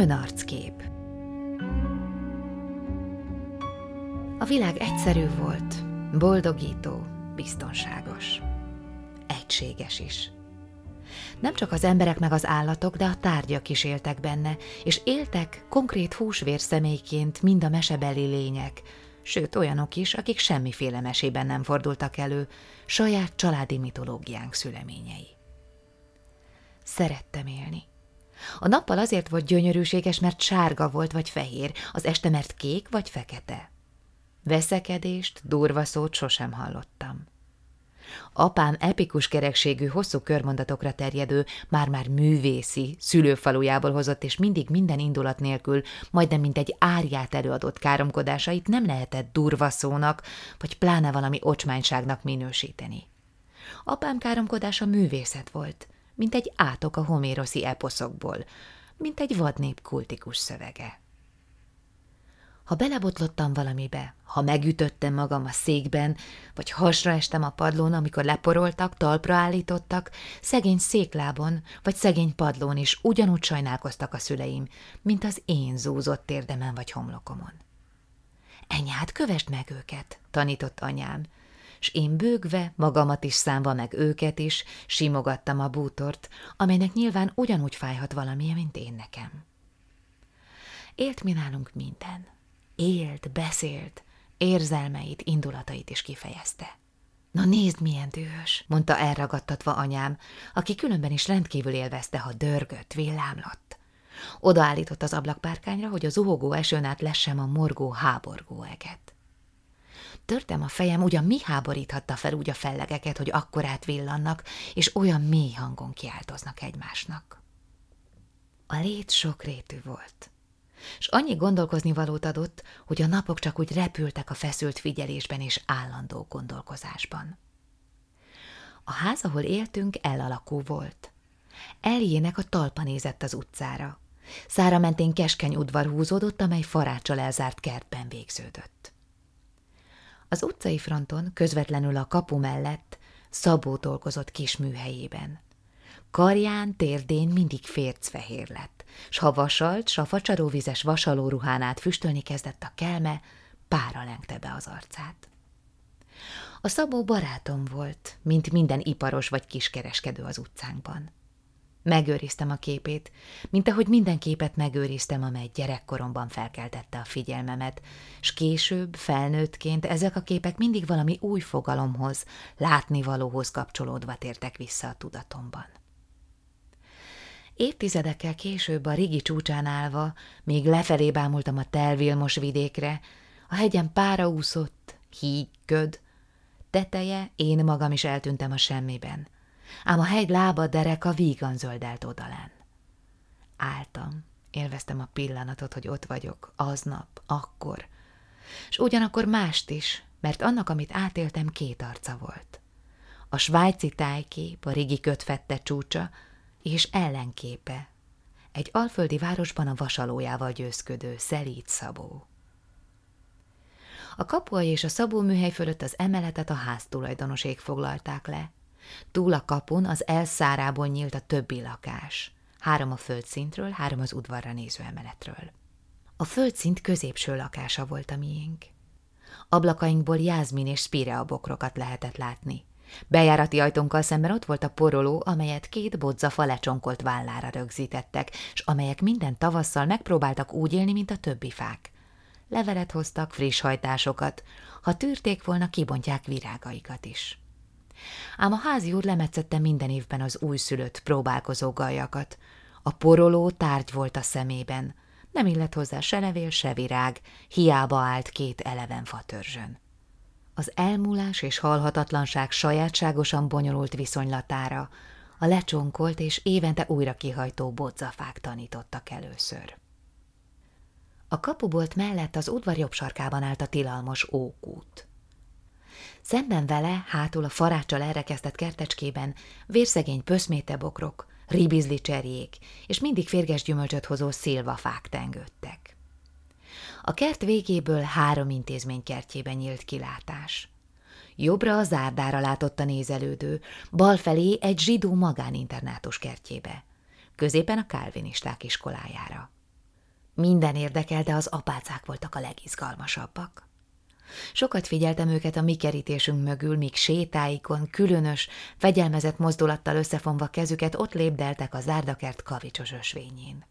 Önarckép A világ egyszerű volt, boldogító, biztonságos. Egységes is. Nem csak az emberek meg az állatok, de a tárgyak is éltek benne, és éltek konkrét húsvér személyként mind a mesebeli lények, sőt olyanok is, akik semmiféle mesében nem fordultak elő, saját családi mitológiánk szüleményei. Szerettem élni. A nappal azért volt gyönyörűséges, mert sárga volt vagy fehér, az este mert kék vagy fekete. Veszekedést, durva szót sosem hallottam. Apám epikus kerekségű, hosszú körmondatokra terjedő, már-már művészi, szülőfalujából hozott, és mindig minden indulat nélkül, majdnem mint egy árját előadott káromkodásait nem lehetett durva szónak, vagy pláne valami ocsmányságnak minősíteni. Apám káromkodása művészet volt, mint egy átok a homéroszi eposzokból, mint egy vadnép kultikus szövege. Ha belebotlottam valamibe, ha megütöttem magam a székben, vagy hasra estem a padlón, amikor leporoltak, talpra állítottak, szegény széklábon, vagy szegény padlón is ugyanúgy sajnálkoztak a szüleim, mint az én zúzott térdemen vagy homlokomon. Enyát, kövest meg őket, tanított anyám, s én bőgve, magamat is számva meg őket is, simogattam a bútort, amelynek nyilván ugyanúgy fájhat valamilyen, mint én nekem. Élt mi nálunk minden – élt, beszélt, érzelmeit, indulatait is kifejezte. Na nézd, milyen dühös, mondta elragadtatva anyám, aki különben is rendkívül élvezte, ha dörgött, villámlott. Odaállított az ablakpárkányra, hogy a zuhogó esőn át lessem a morgó, háborgó eget. Törtem a fejem, ugyan mi háboríthatta fel úgy a fellegeket, hogy akkorát villannak, és olyan mély hangon kiáltoznak egymásnak. A lét sokrétű volt és annyi gondolkozni valót adott, hogy a napok csak úgy repültek a feszült figyelésben és állandó gondolkozásban. A ház, ahol éltünk, elalakú volt. Eljének a talpa nézett az utcára. Szára mentén keskeny udvar húzódott, amely farácsal elzárt kertben végződött. Az utcai fronton, közvetlenül a kapu mellett, Szabó dolgozott kis műhelyében. Karján, térdén mindig fércfehér lett, s ha vasalt, s a facsaróvizes vasalóruhán át füstölni kezdett a kelme, pára lengte be az arcát. A Szabó barátom volt, mint minden iparos vagy kiskereskedő az utcánkban. Megőriztem a képét, mint ahogy minden képet megőriztem, amely gyerekkoromban felkeltette a figyelmemet, s később, felnőttként ezek a képek mindig valami új fogalomhoz, látnivalóhoz kapcsolódva tértek vissza a tudatomban. Évtizedekkel később a Rigi csúcsán állva, még lefelé bámultam a telvilmos vidékre, a hegyen pára úszott, híg, köd, teteje, én magam is eltűntem a semmiben, ám a hegy lába derek vígan zöldelt odalán. Álltam, élveztem a pillanatot, hogy ott vagyok, aznap, akkor, és ugyanakkor mást is, mert annak, amit átéltem, két arca volt. A svájci tájkép, a rigi kötfette csúcsa, és ellenképe, egy alföldi városban a vasalójával győzködő Szelíd Szabó. A kapuai és a Szabó műhely fölött az emeletet a háztulajdonoség foglalták le. Túl a kapun az elszárából nyílt a többi lakás. Három a földszintről, három az udvarra néző emeletről. A földszint középső lakása volt a miénk. Ablakainkból jázmin és spirea bokrokat lehetett látni. Bejárati ajtónkkal szemben ott volt a poroló, amelyet két bodzafa lecsonkolt vállára rögzítettek, s amelyek minden tavasszal megpróbáltak úgy élni, mint a többi fák. Levelet hoztak, friss hajtásokat, ha tűrték volna, kibontják virágaikat is. Ám a házi úr lemetszette minden évben az újszülött próbálkozó gajakat. A poroló tárgy volt a szemében, nem illett hozzá se levél, se virág, hiába állt két eleven fatörzsön az elmúlás és halhatatlanság sajátságosan bonyolult viszonylatára a lecsonkolt és évente újra kihajtó bodzafák tanítottak először. A kapubolt mellett az udvar jobb sarkában állt a tilalmos ókút. Szemben vele, hátul a faráccsal elrekesztett kertecskében vérszegény pöszmétebokrok, ribizli cserjék és mindig férges gyümölcsöt hozó szilvafák tengődtek. A kert végéből három intézmény kertjében nyílt kilátás. Jobbra a zárdára látott a nézelődő, bal felé egy zsidó magáninternátus kertjébe, középen a kálvinisták iskolájára. Minden érdekel, de az apácák voltak a legizgalmasabbak. Sokat figyeltem őket a mi kerítésünk mögül, míg sétáikon, különös, fegyelmezett mozdulattal összefonva kezüket ott lépdeltek a zárdakert kavicsos ösvényén.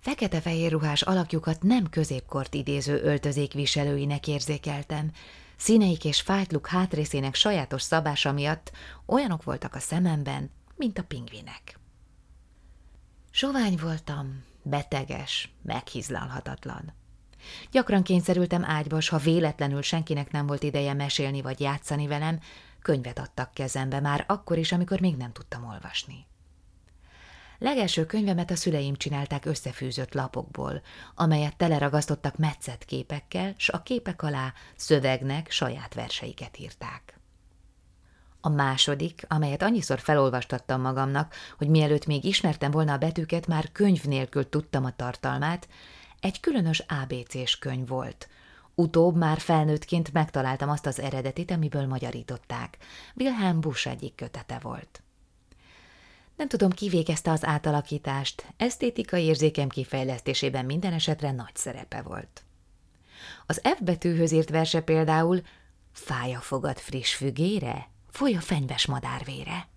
Fekete-fehér ruhás alakjukat nem középkort idéző öltözék viselőinek érzékeltem, színeik és fájtluk hátrészének sajátos szabása miatt olyanok voltak a szememben, mint a pingvinek. Sovány voltam, beteges, meghizlalhatatlan. Gyakran kényszerültem ágyba, s ha véletlenül senkinek nem volt ideje mesélni vagy játszani velem, könyvet adtak kezembe már akkor is, amikor még nem tudtam olvasni. Legelső könyvemet a szüleim csinálták összefűzött lapokból, amelyet teleragasztottak metszett képekkel, s a képek alá szövegnek saját verseiket írták. A második, amelyet annyiszor felolvastattam magamnak, hogy mielőtt még ismertem volna a betűket, már könyv nélkül tudtam a tartalmát, egy különös ABC-s könyv volt. Utóbb már felnőttként megtaláltam azt az eredetit, amiből magyarították. Wilhelm Busch egyik kötete volt. Nem tudom, ki végezte az átalakítást, esztétikai érzékem kifejlesztésében minden esetre nagy szerepe volt. Az F betűhöz írt verse például Fája fogad friss fügére, foly a fenyves madárvére.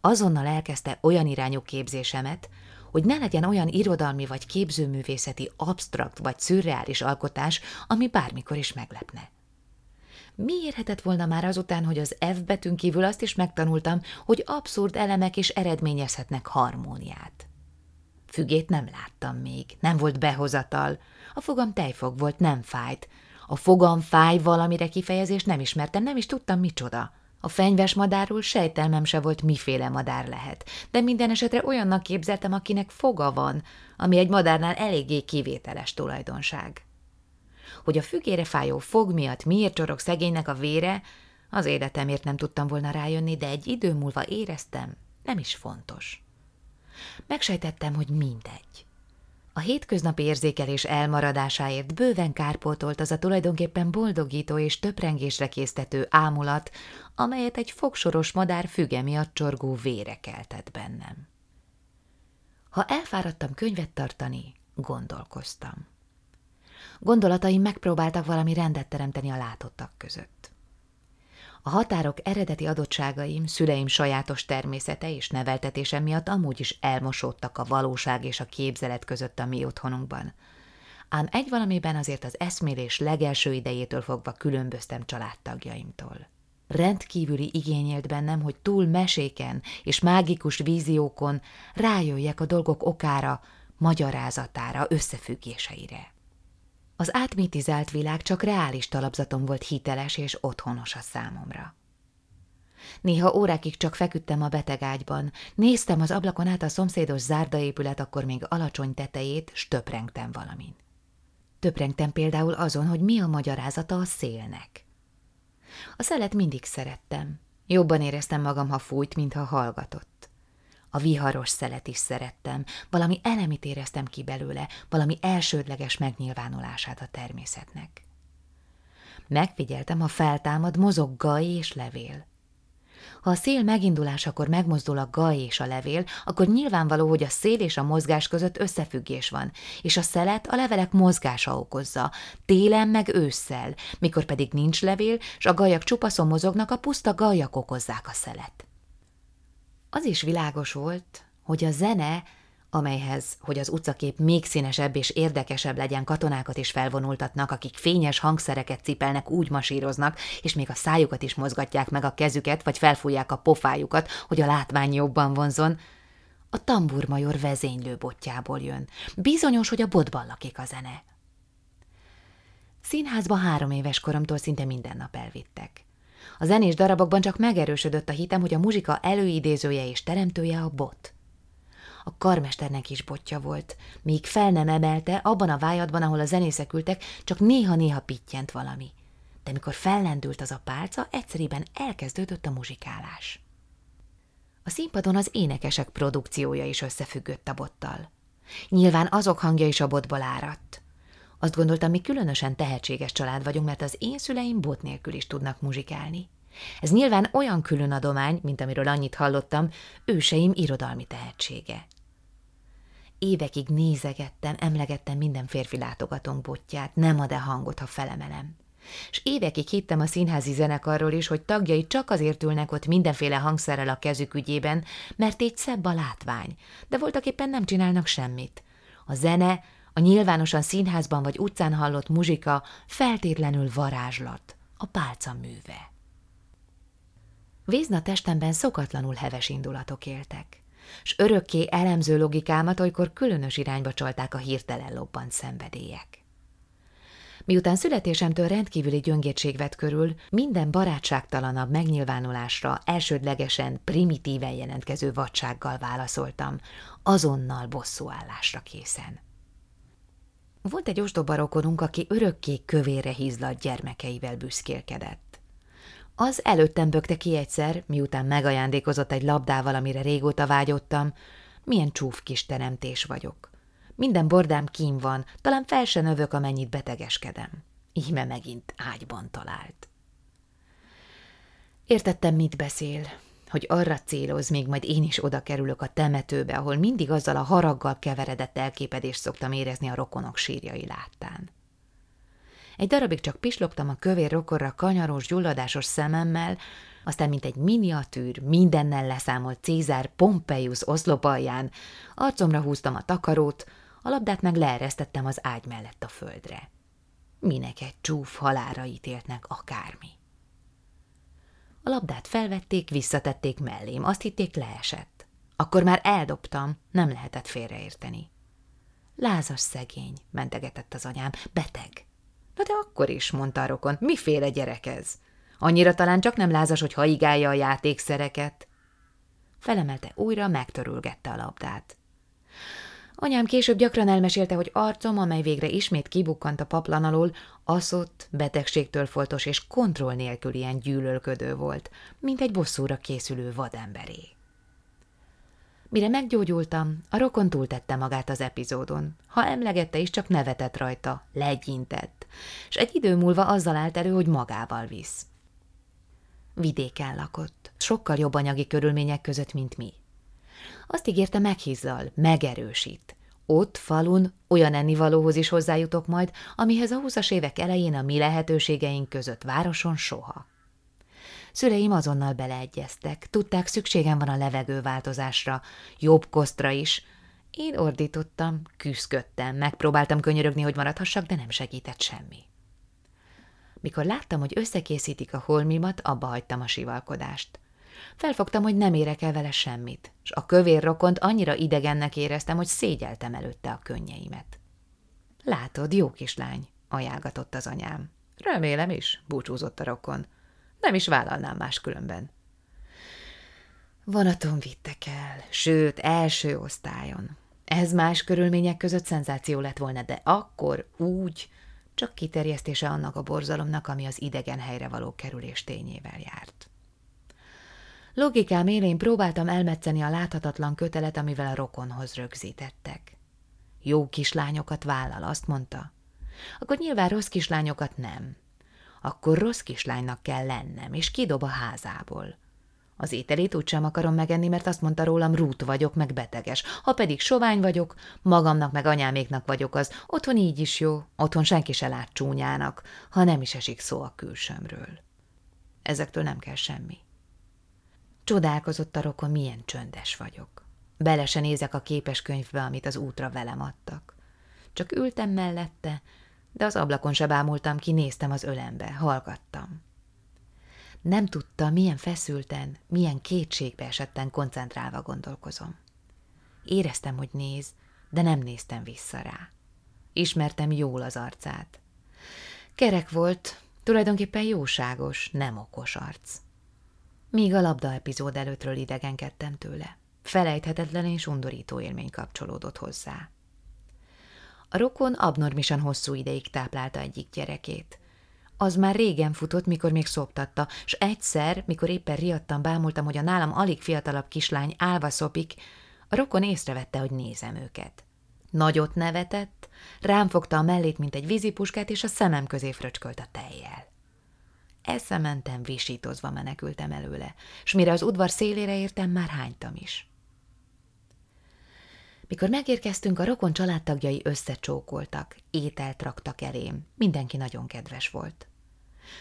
Azonnal elkezdte olyan irányú képzésemet, hogy ne legyen olyan irodalmi vagy képzőművészeti absztrakt vagy szürreális alkotás, ami bármikor is meglepne. Mi érhetett volna már azután, hogy az F betűn kívül azt is megtanultam, hogy abszurd elemek is eredményezhetnek harmóniát. Fügét nem láttam még, nem volt behozatal, a fogam tejfog volt, nem fájt. A fogam fáj valamire kifejezést nem ismertem, nem is tudtam micsoda. A fenyves madárul sejtelmem se volt, miféle madár lehet, de minden esetre olyannak képzeltem, akinek foga van, ami egy madárnál eléggé kivételes tulajdonság. Hogy a fügére fájó fog miatt miért csorog szegénynek a vére, az életemért nem tudtam volna rájönni, de egy idő múlva éreztem, nem is fontos. Megsejtettem, hogy mindegy. A hétköznapi érzékelés elmaradásáért bőven kárpótolt az a tulajdonképpen boldogító és töprengésre késztető ámulat, amelyet egy fogsoros madár füge miatt csorgó vére keltett bennem. Ha elfáradtam könyvet tartani, gondolkoztam. Gondolataim megpróbáltak valami rendet teremteni a látottak között. A határok eredeti adottságaim, szüleim sajátos természete és neveltetése miatt amúgy is elmosódtak a valóság és a képzelet között a mi otthonunkban. Ám egy valamiben azért az eszmélés legelső idejétől fogva különböztem családtagjaimtól. Rendkívüli igényelt bennem, hogy túl meséken és mágikus víziókon rájöjjek a dolgok okára, magyarázatára, összefüggéseire. Az átmitizált világ csak reális talapzaton volt hiteles és otthonos a számomra. Néha órákig csak feküdtem a betegágyban, néztem az ablakon át a szomszédos zárdaépület akkor még alacsony tetejét, s töprengtem valamin. Töprengtem például azon, hogy mi a magyarázata a szélnek. A szelet mindig szerettem. Jobban éreztem magam, ha fújt, mintha hallgatott. A viharos szelet is szerettem, valami elemit éreztem ki belőle, valami elsődleges megnyilvánulását a természetnek. Megfigyeltem, ha feltámad, mozog gaj és levél. Ha a szél megindulásakor megmozdul a gaj és a levél, akkor nyilvánvaló, hogy a szél és a mozgás között összefüggés van, és a szelet a levelek mozgása okozza, télen meg ősszel, mikor pedig nincs levél, és a gajak csupaszon mozognak, a puszta gajak okozzák a szelet. Az is világos volt, hogy a zene, amelyhez, hogy az utcakép még színesebb és érdekesebb legyen, katonákat is felvonultatnak, akik fényes hangszereket cipelnek, úgy masíroznak, és még a szájukat is mozgatják meg a kezüket, vagy felfújják a pofájukat, hogy a látvány jobban vonzon, a tamburmajor vezénylő botjából jön. Bizonyos, hogy a botban lakik a zene. Színházba három éves koromtól szinte minden nap elvittek. A zenés darabokban csak megerősödött a hitem, hogy a muzsika előidézője és teremtője a bot. A karmesternek is botja volt, míg fel nem emelte, abban a vájadban, ahol a zenészek ültek, csak néha-néha pittyent valami. De mikor fellendült az a pálca, egyszerűen elkezdődött a muzsikálás. A színpadon az énekesek produkciója is összefüggött a bottal. Nyilván azok hangja is a botból áradt. Azt gondoltam, mi különösen tehetséges család vagyunk, mert az én szüleim bot nélkül is tudnak muzsikálni. Ez nyilván olyan külön adomány, mint amiről annyit hallottam, őseim irodalmi tehetsége. évekig nézegettem, emlegettem minden férfi látogatónk botját, nem ad-e hangot, ha felemelem. És évekig hittem a színházi zenekarról is, hogy tagjai csak azért ülnek ott mindenféle hangszerrel a kezük ügyében, mert így szebb a látvány, de voltak éppen nem csinálnak semmit. A zene, a nyilvánosan színházban vagy utcán hallott muzsika feltétlenül varázslat, a pálca műve. Vézna testemben szokatlanul heves indulatok éltek, s örökké elemző logikámat olykor különös irányba csalták a hirtelen lobbant szenvedélyek. Miután születésemtől rendkívüli gyöngétség vett körül, minden barátságtalanabb megnyilvánulásra elsődlegesen primitíven jelentkező vadsággal válaszoltam, azonnal bosszúállásra készen. Volt egy ostoba rokonunk, aki örökké kövére hízladt gyermekeivel büszkélkedett. Az előttem bökte ki egyszer, miután megajándékozott egy labdával, amire régóta vágyottam, milyen csúf kis teremtés vagyok. Minden bordám kín van, talán fel se növök, amennyit betegeskedem. Íme megint ágyban talált. Értettem, mit beszél, hogy arra céloz, még majd én is oda kerülök a temetőbe, ahol mindig azzal a haraggal keveredett elképedést szoktam érezni a rokonok sírjai láttán. Egy darabig csak pislogtam a kövér rokorra kanyaros, gyulladásos szememmel, aztán mint egy miniatűr, mindennel leszámolt Cézár Pompeius oszlopalján, arcomra húztam a takarót, a labdát meg leeresztettem az ágy mellett a földre. Minek egy csúf halára ítéltnek akármi. A labdát felvették, visszatették mellém, azt hitték leesett. Akkor már eldobtam, nem lehetett félreérteni. Lázas szegény, mentegetett az anyám, beteg. Na de akkor is, mondta a rokon, miféle gyerek ez? Annyira talán csak nem lázas, hogy haigálja a játékszereket. Felemelte újra, megtörülgette a labdát. Anyám később gyakran elmesélte, hogy arcom, amely végre ismét kibukkant a paplan alól, aszott, betegségtől foltos és kontroll nélkül ilyen gyűlölködő volt, mint egy bosszúra készülő vademberé. Mire meggyógyultam, a rokon túltette magát az epizódon. Ha emlegette is, csak nevetett rajta, legyintett, és egy idő múlva azzal állt elő, hogy magával visz. Vidéken lakott, sokkal jobb anyagi körülmények között, mint mi. Azt ígérte meghízzal, megerősít. Ott, falun, olyan ennivalóhoz is hozzájutok majd, amihez a húszas évek elején a mi lehetőségeink között városon soha. Szüleim azonnal beleegyeztek, tudták, szükségem van a levegőváltozásra, jobb kosztra is. Én ordítottam, küzdködtem, megpróbáltam könyörögni, hogy maradhassak, de nem segített semmi. Mikor láttam, hogy összekészítik a holmimat, abba hagytam a sivalkodást. Felfogtam, hogy nem érek el vele semmit, és a kövér rokont annyira idegennek éreztem, hogy szégyeltem előtte a könnyeimet. Látod, jó kislány, ajánlgatott az anyám. Remélem is, búcsúzott a rokon. Nem is vállalnám máskülönben. Vonaton vittek el, sőt, első osztályon. Ez más körülmények között szenzáció lett volna, de akkor úgy, csak kiterjesztése annak a borzalomnak, ami az idegen helyre való kerülés tényével járt. Logikám élén próbáltam elmetszeni a láthatatlan kötelet, amivel a rokonhoz rögzítettek. Jó kislányokat vállal, azt mondta. Akkor nyilván rossz kislányokat nem. Akkor rossz kislánynak kell lennem, és kidob a házából. Az ételét úgysem akarom megenni, mert azt mondta rólam, rút vagyok, meg beteges. Ha pedig sovány vagyok, magamnak meg anyáméknak vagyok az, otthon így is jó, otthon senki se lát csúnyának, ha nem is esik szó a külsőmről. Ezektől nem kell semmi. Csodálkozott a rokon, milyen csöndes vagyok. Bele se nézek a képeskönyvbe, amit az útra velem adtak. Csak ültem mellette, de az ablakon se bámultam ki, néztem az ölembe, hallgattam. Nem tudta, milyen feszülten, milyen kétségbe esetten koncentrálva gondolkozom. Éreztem, hogy néz, de nem néztem vissza rá. Ismertem jól az arcát. Kerek volt, tulajdonképpen jóságos, nem okos arc. Míg a labda epizód előttről idegenkedtem tőle. Felejthetetlen és undorító élmény kapcsolódott hozzá. A rokon abnormisan hosszú ideig táplálta egyik gyerekét. Az már régen futott, mikor még szoptatta, s egyszer, mikor éppen riadtan bámultam, hogy a nálam alig fiatalabb kislány álva szopik, a rokon észrevette, hogy nézem őket. Nagyot nevetett, rám fogta a mellét, mint egy vízipuskát, és a szemem közé fröcskölt a tejjel. Eszementem, visítozva menekültem előle, s mire az udvar szélére értem, már hánytam is. Mikor megérkeztünk, a rokon családtagjai összecsókoltak, ételt raktak elém, mindenki nagyon kedves volt.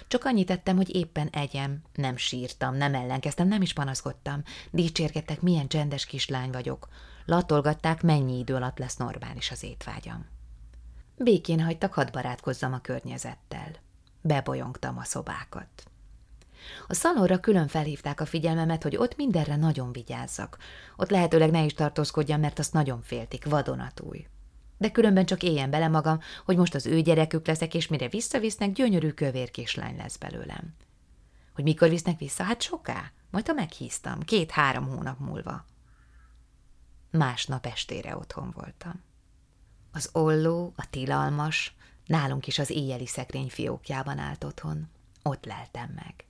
Csak annyit tettem, hogy éppen egyem, nem sírtam, nem ellenkeztem, nem is panaszkodtam, dicsérgettek, milyen csendes kislány vagyok, latolgatták, mennyi idő alatt lesz normális az étvágyam. Békén hagytak, hadd barátkozzam a környezettel. Bebolyongtam a szobákat. A szalonra külön felhívták a figyelmemet, hogy ott mindenre nagyon vigyázzak. Ott lehetőleg ne is tartózkodjam, mert azt nagyon féltik, vadonatúj. De különben csak éljen bele magam, hogy most az ő gyerekük leszek, és mire visszavisznek, gyönyörű kövér kislány lesz belőlem. Hogy mikor visznek vissza? Hát soká. Majd ha meghíztam, két-három hónap múlva. Másnap estére otthon voltam. Az olló, a tilalmas, nálunk is az éjjeli szekrény fiókjában állt otthon. Ott leltem meg.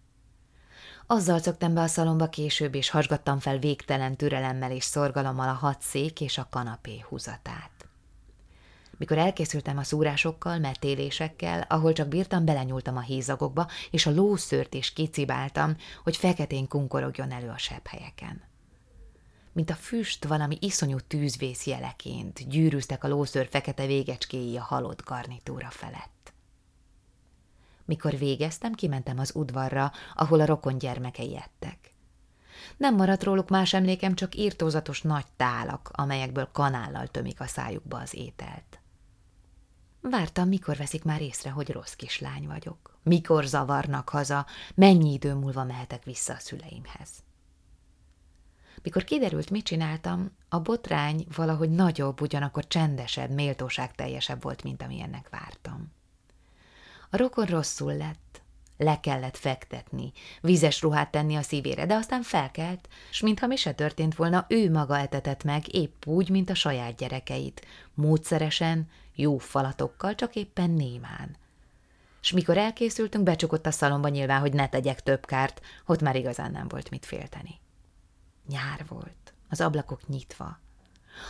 Azzal szoktam be a szalomba később, és hasgattam fel végtelen türelemmel és szorgalommal a hat szék és a kanapé húzatát. Mikor elkészültem a szúrásokkal, metélésekkel, ahol csak bírtam, belenyúltam a hézagokba, és a lószőrt is kicibáltam, hogy feketén kunkorogjon elő a sebb helyeken. Mint a füst valami iszonyú tűzvész jeleként gyűrűztek a lószőr fekete végecskéi a halott garnitúra felett. Mikor végeztem, kimentem az udvarra, ahol a rokon gyermekei ettek. Nem maradt róluk más emlékem, csak írtózatos nagy tálak, amelyekből kanállal tömik a szájukba az ételt. Vártam, mikor veszik már észre, hogy rossz kislány vagyok. Mikor zavarnak haza, mennyi idő múlva mehetek vissza a szüleimhez. Mikor kiderült, mit csináltam, a botrány valahogy nagyobb, ugyanakkor csendesebb, méltóság teljesebb volt, mint amilyennek vártam. A rokon rosszul lett, le kellett fektetni, vizes ruhát tenni a szívére, de aztán felkelt, s mintha mi se történt volna, ő maga etetett meg, épp úgy, mint a saját gyerekeit, módszeresen, jó falatokkal, csak éppen némán. S mikor elkészültünk, becsukott a szalomba nyilván, hogy ne tegyek több kárt, ott már igazán nem volt mit félteni. Nyár volt, az ablakok nyitva.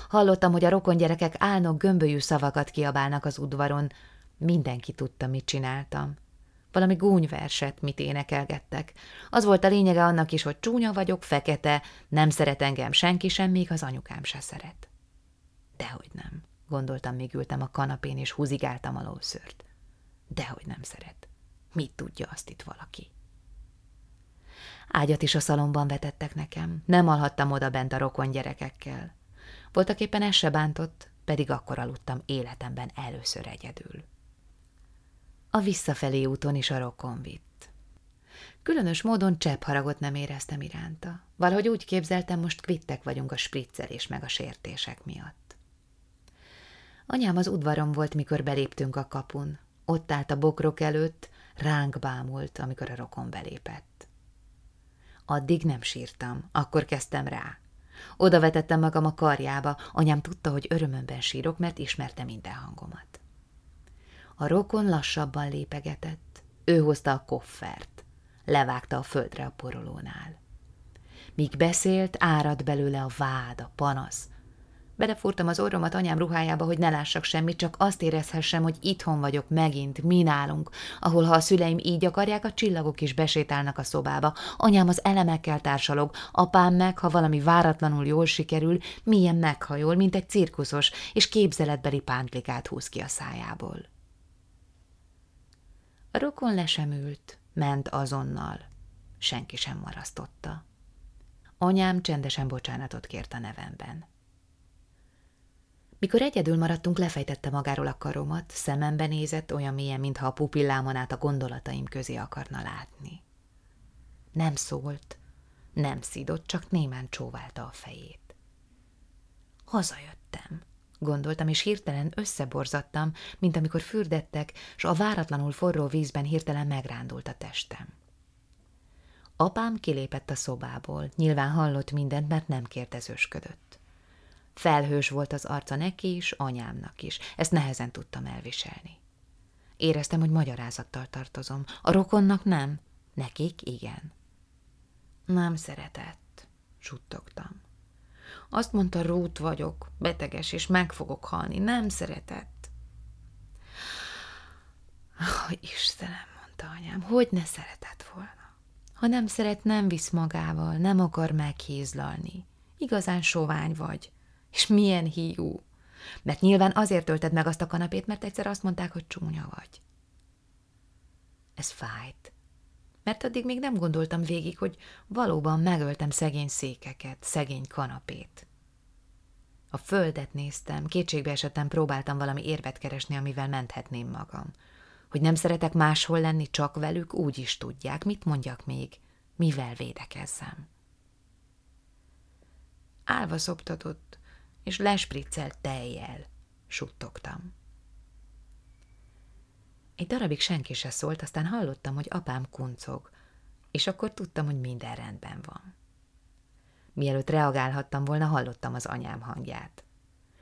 Hallottam, hogy a rokon gyerekek álnok gömbölyű szavakat kiabálnak az udvaron, mindenki tudta, mit csináltam. Valami gúnyverset, mit énekelgettek. Az volt a lényege annak is, hogy csúnya vagyok, fekete, nem szeret engem senki sem, még az anyukám se szeret. Dehogy nem gondoltam, még ültem a kanapén, és húzigáltam a lószőrt. Dehogy nem szeret. Mit tudja azt itt valaki? Ágyat is a szalomban vetettek nekem. Nem alhattam oda bent a rokon gyerekekkel. Voltak éppen ez se bántott, pedig akkor aludtam életemben először egyedül. A visszafelé úton is a rokon vitt. Különös módon csepp haragot nem éreztem iránta. Valahogy úgy képzeltem, most kvittek vagyunk a spriccelés meg a sértések miatt. Anyám az udvaron volt, mikor beléptünk a kapun. Ott állt a bokrok előtt, ránk bámult, amikor a rokon belépett. Addig nem sírtam, akkor kezdtem rá. Oda vetettem magam a karjába, anyám tudta, hogy örömömben sírok, mert ismerte minden hangomat. A rokon lassabban lépegetett, ő hozta a koffert, levágta a földre a porolónál. Míg beszélt, árad belőle a vád, a panasz, Belefúrtam az orromat anyám ruhájába, hogy ne lássak semmit, csak azt érezhessem, hogy itthon vagyok megint, mi nálunk, ahol ha a szüleim így akarják, a csillagok is besétálnak a szobába. Anyám az elemekkel társalog, apám meg, ha valami váratlanul jól sikerül, milyen meghajol, mint egy cirkuszos, és képzeletbeli pántlikát húz ki a szájából. A rokon le sem ült, ment azonnal. Senki sem marasztotta. Anyám csendesen bocsánatot kért a nevemben. Mikor egyedül maradtunk, lefejtette magáról a karomat, szemembe nézett olyan mélyen, mintha a pupillámon át a gondolataim közé akarna látni. Nem szólt, nem szidott, csak némán csóválta a fejét. Hazajöttem, gondoltam, és hirtelen összeborzattam, mint amikor fürdettek, s a váratlanul forró vízben hirtelen megrándult a testem. Apám kilépett a szobából, nyilván hallott mindent, mert nem kérdezősködött. Felhős volt az arca neki is, anyámnak is. Ezt nehezen tudtam elviselni. Éreztem, hogy magyarázattal tartozom. A rokonnak nem, nekik igen. Nem szeretett, suttogtam. Azt mondta, rút vagyok, beteges, és meg fogok halni. Nem szeretett. Oh, Istenem, mondta anyám, hogy ne szeretett volna. Ha nem szeret, nem visz magával, nem akar meghízlalni. Igazán sovány vagy. És milyen hiú. Mert nyilván azért tölted meg azt a kanapét, mert egyszer azt mondták, hogy csúnya vagy. Ez fájt. Mert addig még nem gondoltam végig, hogy valóban megöltem szegény székeket, szegény kanapét. A földet néztem, kétségbe esettem próbáltam valami érvet keresni, amivel menthetném magam. Hogy nem szeretek máshol lenni, csak velük, úgy is tudják. Mit mondjak még? Mivel védekezzem? Álva szoptatott, és lespriccelt tejjel, suttogtam. Egy darabig senki se szólt, aztán hallottam, hogy apám kuncog, és akkor tudtam, hogy minden rendben van. Mielőtt reagálhattam volna, hallottam az anyám hangját.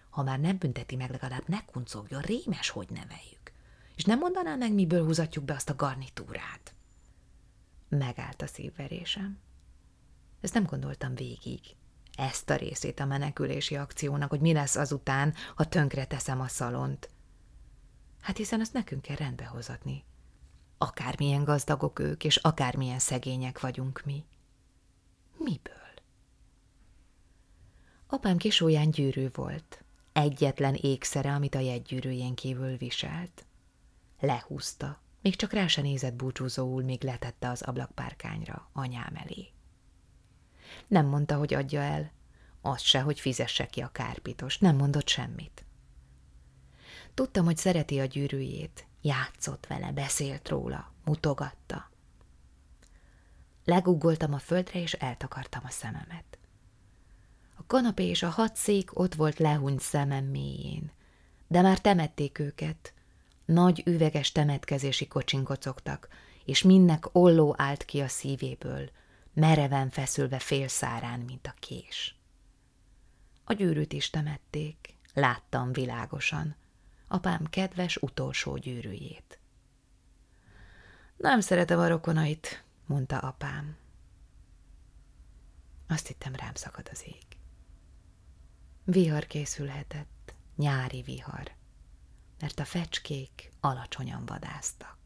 Ha már nem bünteti meg, legalább ne kuncogjon, rémes, hogy neveljük. És nem mondaná meg, miből húzatjuk be azt a garnitúrát. Megállt a szívverésem. Ezt nem gondoltam végig. Ezt a részét a menekülési akciónak, hogy mi lesz azután, ha tönkre teszem a szalont. Hát hiszen azt nekünk kell rendbehozatni. Akármilyen gazdagok ők, és akármilyen szegények vagyunk mi. Miből? Apám kisóján gyűrű volt. Egyetlen ékszere, amit a jegygyűrűjén kívül viselt. Lehúzta, még csak rá se nézett búcsúzóul, míg letette az ablakpárkányra, anyám elé. Nem mondta, hogy adja el, azt se, hogy fizesse ki a kárpitos, nem mondott semmit. Tudtam, hogy szereti a gyűrűjét, játszott vele, beszélt róla, mutogatta. Leguggoltam a földre, és eltakartam a szememet. A kanapé és a hat szék ott volt lehunyt szemem mélyén, de már temették őket. Nagy üveges temetkezési kocsin kocogtak, és mindnek olló állt ki a szívéből, mereven feszülve félszárán, mint a kés. A gyűrűt is temették, láttam világosan, apám kedves utolsó gyűrűjét. Nem szeretem a rokonait, mondta apám. Azt hittem rám szakad az ég. Vihar készülhetett, nyári vihar, mert a fecskék alacsonyan vadáztak.